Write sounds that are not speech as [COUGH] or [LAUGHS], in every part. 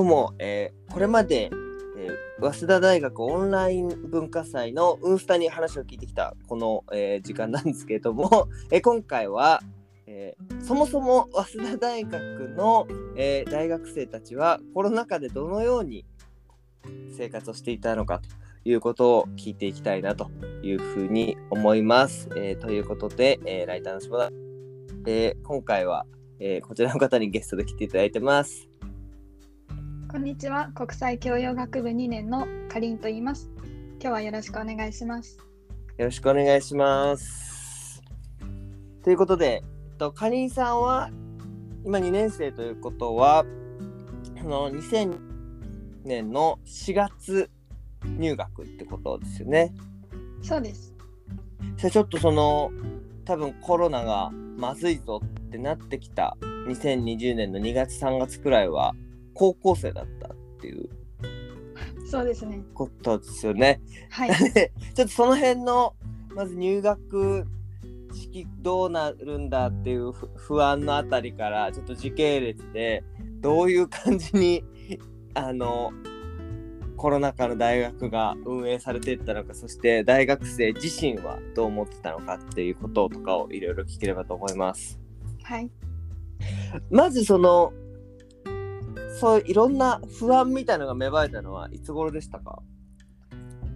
どうも、えーこれまで、えー早稲田大学オンライン文化祭のウンスタに話を聞いてきたこの、えー時間なんですけれども、[LAUGHS] えー今回は、えーそもそも早稲田大学の、えー大学生たちはコロナ禍でどのように生活をしていたのかということを聞いていきたいなというふうに思います。えーということで、えーライターの下田、えー今回は、えーこちらの方にゲストで来ていただいてます。こんにちは。国際教養学部2年のかりんと言います。今日はよろしくお願いします。よろしくお願いします。ということで、えっと、かりんさんは今2年生ということは、あの2000年の4月入学ってことですよね。そうです。それちょっとその多分コロナがまずいぞってなってきた2020年の2月3月くらいは高校生だったっていうそうですね。ことですよね。はい。[LAUGHS] ちょっとその辺のまず入学式どうなるんだっていう不不安のあたりからちょっと時系列でどういう感じにあのコロナ禍の大学が運営されていったのかそして大学生自身はどう思ってたのかっていうこととかをいろいろ聞ければと思います。はい。まずそのそういろんな不安みたいなのが芽生えたのはいつ頃でしたか？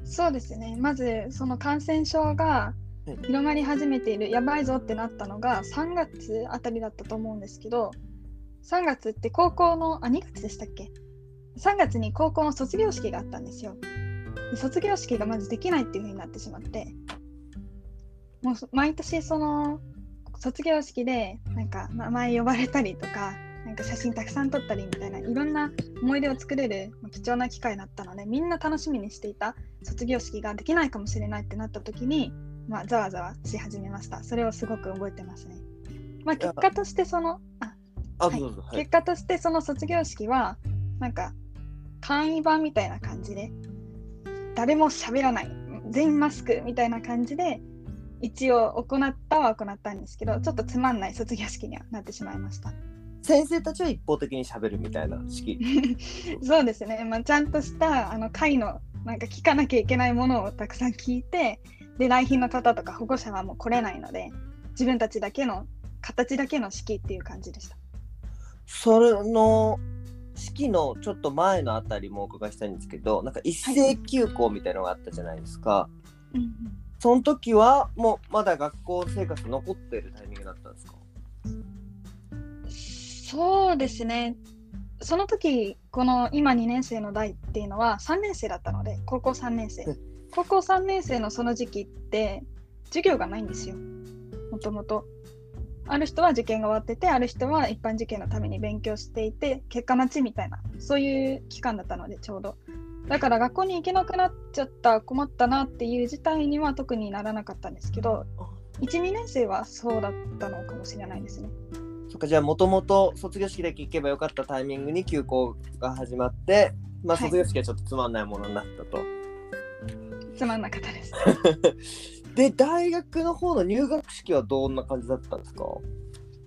そうですね。まず、その感染症がはい広まり始めている、やばいぞってなったのが3月あたりだったと思うんですけど、3月って高校の、あ、2月でしたっけ ?3 月に高校の卒業式があったんですよ。で卒業式がまずできないっていう風になってしまって、もうそ毎年その卒業式でなんか名前呼ばれたりとか、なんか写真たくさん撮ったりみたいないろんな思い出を作れるまあ貴重な機会だったのでみんな楽しみにしていた卒業式ができないかもしれないってなった時に、まあ、ざわざわし始めました。それをすごく覚えてますね、まあ、結果としてそのあ、はい。結果としてその卒業式はなんか簡易版みたいな感じで誰も喋らない全員マスクみたいな感じで一応行ったは行ったんですけどちょっとつまんない卒業式にはなってしまいました先生たちは一方的に喋るみたいな式。[LAUGHS] そうですね、まあ、ちゃんとしたあの会のなんか聞かなきゃいけないものをたくさん聞いてで来賓の方とか保護者はもう来れないので自分たちだけの形だけの式っていう感じでした。それの式のちょっと前のあたりもお伺いしたいんですけどなんか一斉休校みたいなのがあったじゃないですか、うんうん。その時はもうまだ学校生活残ってるタイミングだったんですか？そうですね。その時この今2年生の代っていうのは3年生だったので高校3年生。え高校3年生のその時期って授業がないんですよ。もともと。ある人は受験が終わっててある人は一般受験のために勉強していて結果待ちみたいなそういう期間だったのでちょうど。だから学校に行けなくなっちゃった困ったなっていう事態には特にならなかったんですけど12年生はそうだったのかもしれないですねそっかじゃあもともと卒業式だけ行けばよかったタイミングに休校が始まってまあはい。卒業式はちょっとつまんないものになったと、つまんなかったです。[LAUGHS] で大学の方の入学式はどんな感じだったんですか？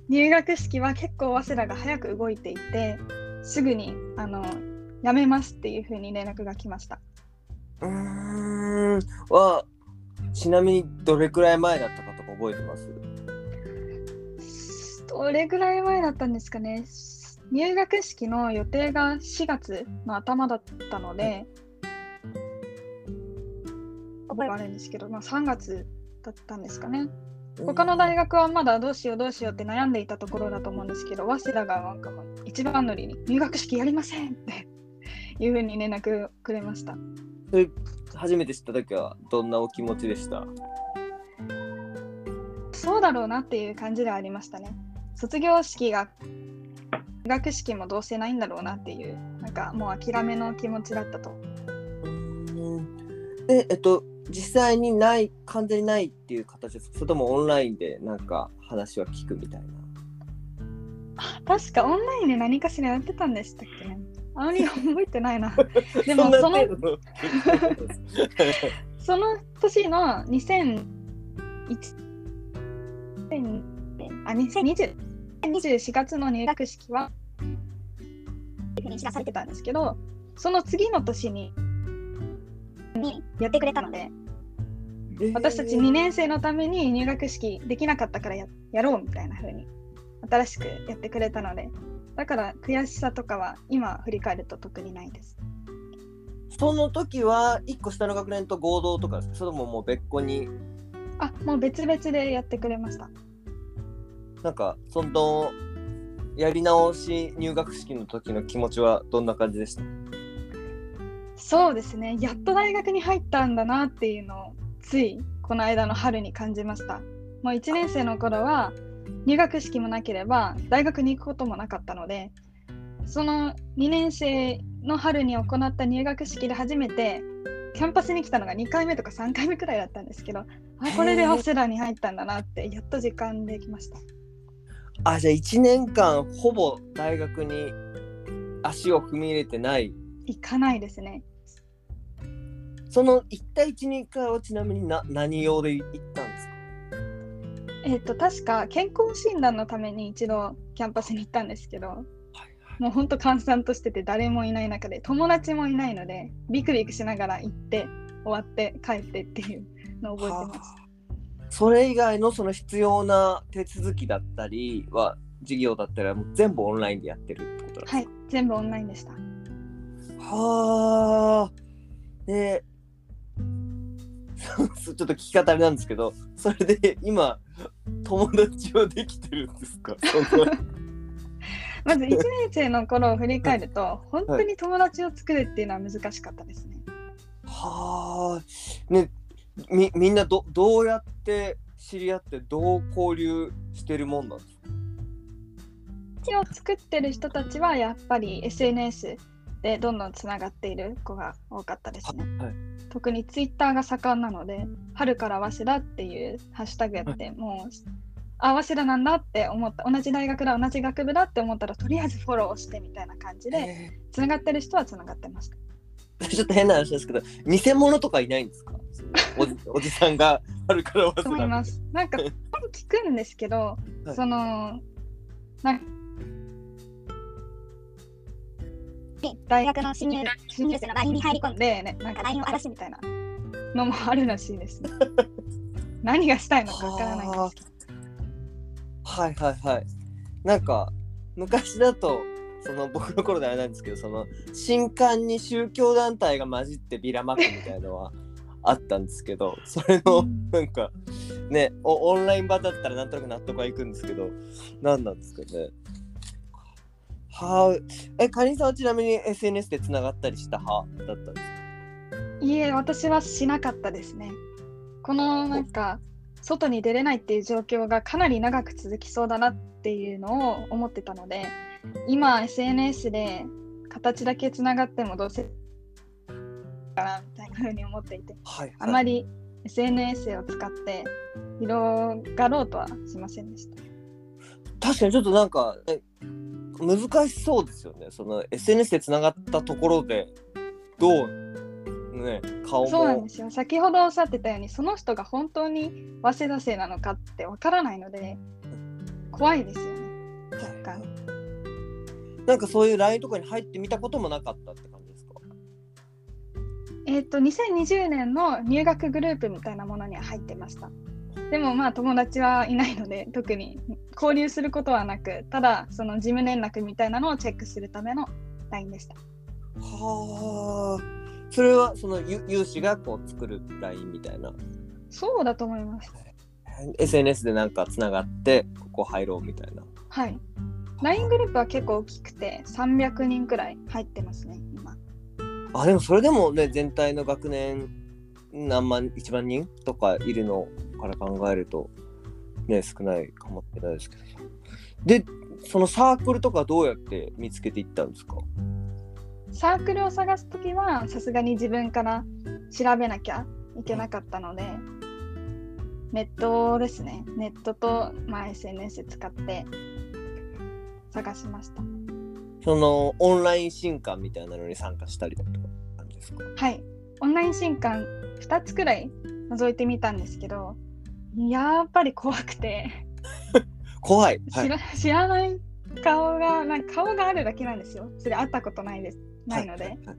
入学式は結構早稲田が早く動いていてすぐにあの辞めますっていうふうに連絡が来ました。うーん。はちなみにどれくらい前だったかとか覚えてます？どれぐらい前だったんですかね。入学式の予定が4月の頭だったので覚えがあるんですけど、まあ、3月だったんですかね。他の大学はまだどうしようどうしようって悩んでいたところだと思うんですけど早稲田がなんかもう一番乗りに入学式やりませんっていうふうに連絡くれました。それ初めて知った時はどんなお気持ちでした？そうだろうなっていう感じではありましたね。卒業式が、学式もどうせないんだろうなっていう、なんかもう諦めの気持ちだったと。でえっと実際にない完全にないっていう形ですか？それともオンラインでなんか話は聞くみたいな？あ確かオンラインで何かしらやってたんでしたっけね。あまり覚えてないな。[LAUGHS] でもその [LAUGHS] その年の2001あ2020 24月の入学式はいうふうに知らされてたんですけどその次の年ににやってくれたので私たち2年生のために入学式できなかったからややろうみたいな風に新しくやってくれたのでだから悔しさとかは今振り返ると特にないです。その時は1個下の学年と合同とかですかそれとももう別個に？あもう別々でやってくれましたなんかそのやり直し入学式の時の気持ちはどんな感じでした？そうですね。やっと大学に入ったんだなっていうのをついこの間の春に感じました。もう1年生の頃は入学式もなければ大学に行くこともなかったのでその2年生の春に行った入学式で初めてキャンパスに来たのが2回目とか3回目くらいだったんですけどあこれで早稲田に入ったんだなってやっと実感できました。あじゃあ1年間ほぼ大学に足を踏み入れてない。行かないですね。その1対1、2回はちなみにな何用で行ったんですか？えっ、と確か健康診断のために一度キャンパスに行ったんですけど、もうほんと閑散としてて誰もいない中で友達もいないのでビクビクしながら行って終わって帰ってっていうのを覚えてます。それ以外のその必要な手続きだったりは授業だったらもう全部オンラインでやってるってことなんですか？はい、全部オンラインでした。はあ。で、ちょっと聞き方あれなんですけど、それで今、友達はできてるんですか？[LAUGHS] まず1年生の頃を振り返ると、本当に友達を作るっていうのは難しかったですね。はあ。ね、みみんなどどうやって知り合ってどう交流してるもんなんですか？一応作ってる人たちはやっぱり SNS でどんどんつながっている子が多かったですね。はい。特にツイッターが盛んなので、春から早稲田っていうハッシュタグやって、もう、あ、早稲田なんだって思った、同じ大学だ、同じ学部だって思ったら、とりあえずフォローをしてみたいな感じで、えつながってる人はつながってました。ー [LAUGHS] ちょっと変な話ですけど、偽物とかいないんですか？おじおじさんがあるからと思います。なんか、聞くんですけど、はいその、なん大学の新入新入生の LINE に入り込んで、ね、なんか LINE を荒らしみたいなのもあるらしいですね。[LAUGHS] 何がしたいのかわからないんですけど。はいはいはい。なんか昔だとその僕の頃であれなんですけどその新刊に宗教団体が混じってビラまくみたいのはあったんですけどそれのうんなんかねおオンライン版だったらなんとなく納得はいくんですけど何なんですかね。はあ、え、かりんさんはちなみに SNS でつながったりした派だったんですか？いえ、私はしなかったですね。このなんか、外に出れないっていう状況がかなり長く続きそうだなっていうのを思ってたので、今 SNS で形だけつながってもどうせかなみたいな風に思っていて、はい、あまり SNS を使って広がろうとはしませんでした。確かにちょっとなんかえ難しそうですよねその SNS でつながったところでどうね顔もそうなんですよ。先ほどおっしゃってたように、その人が本当に早稲田生なのかってわからないので、怖いですよね。若干。なんかそういう LINE とかに入ってみたこともなかったって感じえっ、と、2020年の入学グループみたいなものには入ってました。でもまあ友達はいないので特に交流することはなくただその事務連絡みたいなのをチェックするための LINE でした。はあそれはその有有志がこう作る LINE みたいな。そうだと思います。SNS でなんかつながってここ入ろうみたいな。はい。LINE グループは結構大きくて300人くらい入ってますね今あでもそれでもね全体の学年何万1万人とかいるのから考えるとね少ないかもしれないですけど。でそのサークルとかどうやって見つけていったんですか？サークルを探すときはさすがに自分から調べなきゃいけなかったのでネットですね。ネットと、まあ、SNS 使って探しました。そのオンライン新刊みたいなのに参加したりだとか感じですか？はい。オンライン新刊2つくらい覗いてみたんですけどやっぱり怖くて。[LAUGHS] 怖い、はい、知ら知らない顔がなんか顔があるだけなんですよ。それ会ったことないです。ないので、はいはい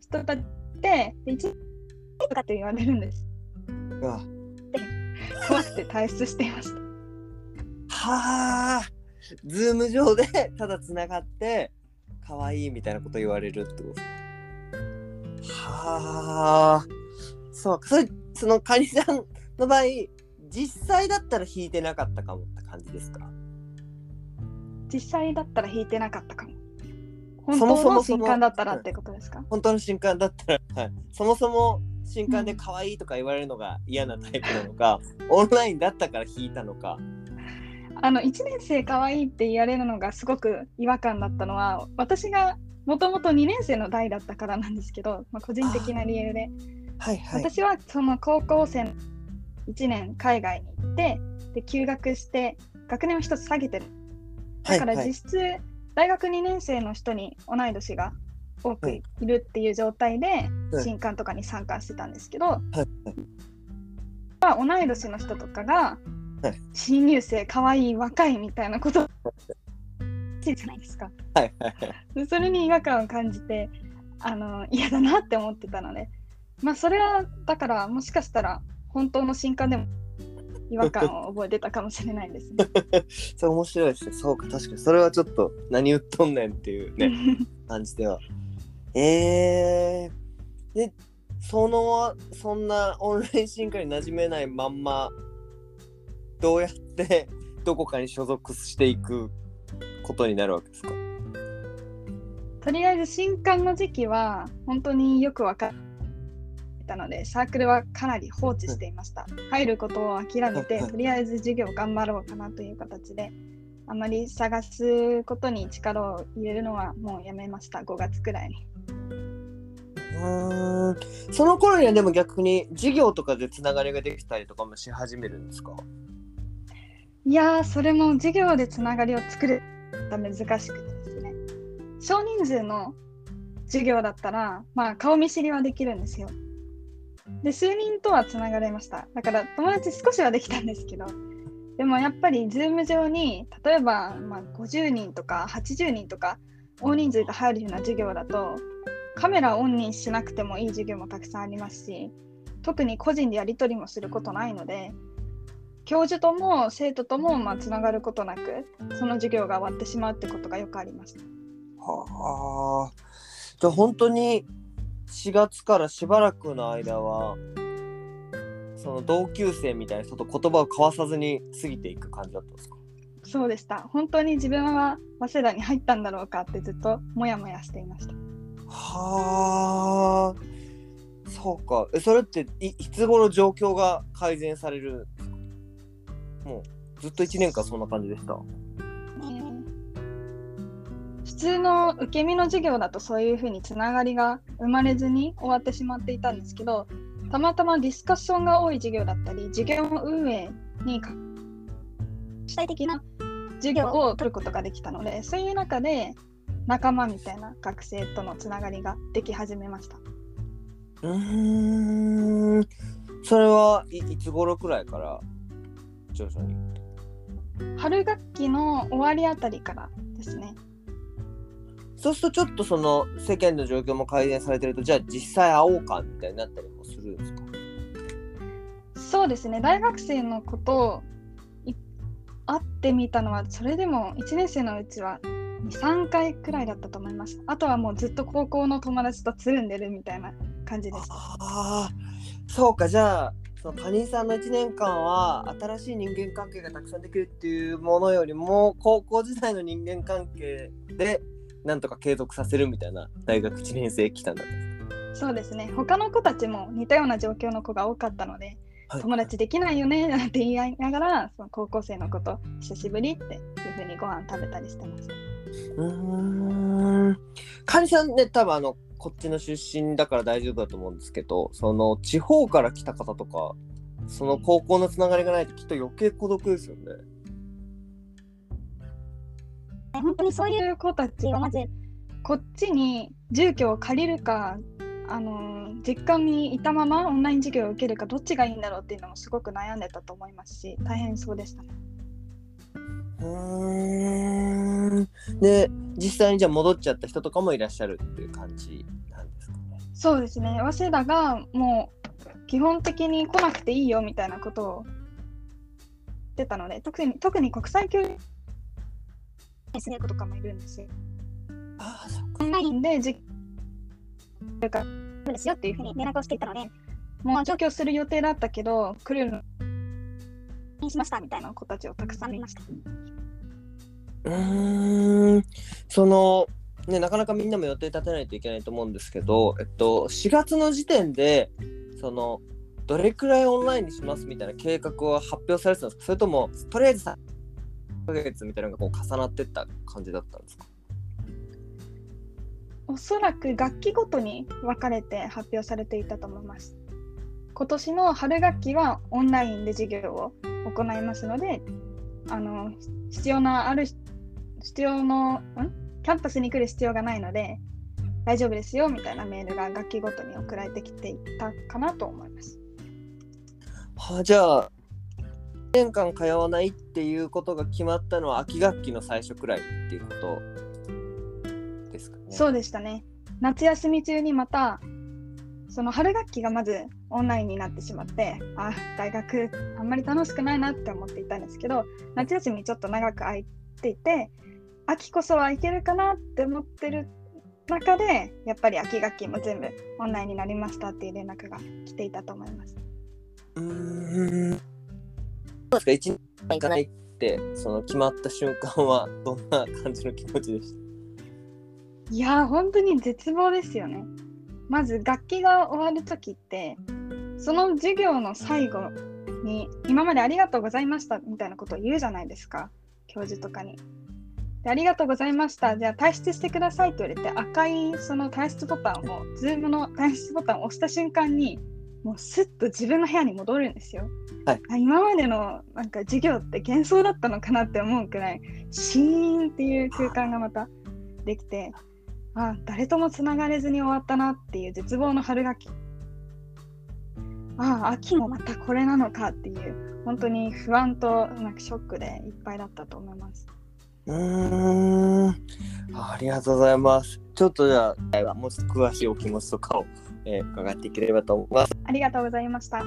人たちでで一とかって言われるんです。うわ。怖くて退出していました。はあズーム上で [LAUGHS] ただつながって可愛いみたいなこと言われるってことはあそうか。それそのカニさんの場合実際だったら弾いてなかったかもって感じですか？実際だったら弾いてなかったかも。本そもそ当のもその新刊だったらってことですか、本当の新刊だったら、はい、そもそも新刊で可愛いとか言われるのが嫌なタイプなのか、[LAUGHS] オンラインだったから弾いたのかあの1年生可愛いって言われるのがすごく違和感だったのは私がもともと2年生の代だったからなんですけど、まあ、個人的な理由で。はいはい。私はその高校生の1年海外に行ってで休学して学年を一つ下げてる。だからはい。はい実質大学2年生の人に同い年が多くい。るっていう状態ではい。新刊とかに参加してたんですけど、はい。まあ同い年の人とかがはい。新入生かわいい若いみたいなこと。じゃないですか。はいはいはい。でそれに違和感を感じてあの嫌だなって思ってたのでまあそれはだからもしかしたら本当の新刊でも違和感を覚えてたかもしれないですね。[LAUGHS] それ面白いですね。そうか確かに。それはちょっと何言っとんねんっていうね [LAUGHS] 感じでは。えー、でそのそんなオンライン進化に馴染めないまんまどうやって [LAUGHS] どこかに所属していくことになるわけですか？とりあえず新刊の時期は本当によく分かったのでサークルはかなり放置していました。入ることを諦めて [LAUGHS] とりあえず授業頑張ろうかなという形であまり探すことに力を入れるのはもうやめました5月くらいに。うーんその頃にはでも逆に授業とかでつながりができたりとかもし始めるんですか？いやそれも授業でつながりを作るが難しくてですね。少人数の授業だったらまあ顔見知りはできるんですよ。で数人とはつながれました。だから友達少しはできたんですけどでもやっぱりズーム上に例えば、ま、50人とか80人とか大人数が入るような授業だとカメラオンにしなくてもいい授業もたくさんありますし特に個人でやり取りもすることないので教授とも生徒ともまあつながることなくその授業が終わってしまうってことがよくあります。はあじゃあ本当に4月からしばらくの間はその同級生みたいな人と言葉を交わさずに過ぎていく感じだったんですか？そうでした。本当に自分は早稲田に入ったんだろうかってずっともやもやしていました。はあそうかえそれっていいつ頃状況が改善されるもうずっと1年間そんな感じでした。普通の受け身の授業だとそういうふうにつながりが生まれずに終わってしまっていたんですけどたまたまディスカッションが多い授業だったり授業運営にか主体的な授業を取ることができたのでそういう中で仲間みたいな学生とのつながりができ始めました。うーん。それはいいつ頃くらいから徐々に。春学期の終わりあたりからですね。そうするとちょっとその世間の状況も改善されてるとじゃあ実際会おうかみたいになったりもするんですか？そうですね。大学生の子とい会ってみたのはそれでも1年生のうちは23回くらいだったと思います。あとはもうずっと高校の友達とつるんでるみたいな感じでしたああそうか。じゃあそのカニさんの1年間は新しい人間関係がたくさんできるっていうものよりも高校時代の人間関係でなんとか継続させるみたいな大学1年生期間だったんですそうですね。他の子たちも似たような状況の子が多かったので、はい友達できないよねなんて言い合いながらその高校生の子と久しぶりっていうふうにご飯食べたりしてました。うーんカニさんね多分あのこっちの出身だから大丈夫だと思うんですけどその地方から来た方とかその高校のつながりがないときっと余計孤独ですよね。本当にそういう子たちがまずこっちに住居を借りるかあの実家にいたままオンライン授業を受けるかどっちがいいんだろうっていうのもすごく悩んでたと思いますし大変そうでしたね。ううーんで実際にじゃあ戻っちゃった人とかもいらっしゃるっていう感じなんですかね。そうですね。早稲田がもう基本的に来なくていいよみたいなことを言ってたので、特に特に国際教育する子とかもいるんですよ。ああそっかオンラインで実かですよっていうふうに連絡をしていたので、もう上京する予定だったけど、来るのにしましたみたいな子たちをたくさん見ました。うーんそのねなかなかみんなも予定立てないといけないと思うんですけど、えっと、4月の時点でそのどれくらいオンラインにしますみたいな計画は発表されてたんですか？それともとりあえず3ヶ月みたいなのがこう重なってった感じだったんですか？おそらく楽器ごとに分かれて発表されていたと思います。今年の春学期はオンラインで授業を行いますので、あの必要なある必要のん？キャンパスに来る必要がないので大丈夫ですよみたいなメールが学期ごとに送られてきていたかなと思います。はあ、じゃあ1年間通わないっていうことが決まったのは秋学期の最初くらいっていうことですかね。そうでしたね。夏休み中にまたその春学期がまずオンラインになってしまってあ大学あんまり楽しくないなって思っていたんですけど夏休みちょっと長く空いていて秋こそはいけるかなって思ってる中でやっぱり秋学期も全部オンラインになりましたっていう連絡が来ていたと思います。うーん。どうですか、一年間行かないって、その決まった瞬間は、どんな感じの気持ちでしいやー本当に絶望ですよね。まず楽器が終わる時ってその授業の最後に今までありがとうございましたみたいなことを言うじゃないですか教授とかに。でありがとうございましたじゃあ退出してくださいと言われて赤いその退出ボタンを Zoom の退出ボタンを押した瞬間にもうスッと自分の部屋に戻るんですよ。はいあ今までのなんか授業って幻想だったのかなって思うくらいシーンっていう空間がまたできてあ誰ともつながれずに終わったなっていう絶望の春学期ああ秋もまたこれなのかっていう本当に不安となんかショックでいっぱいだったと思います。うーんあ。ありがとうございます。ちょっとじゃあ、もうちょっと詳しいお気持ちとかを、えー伺っていければと思います。ありがとうございました。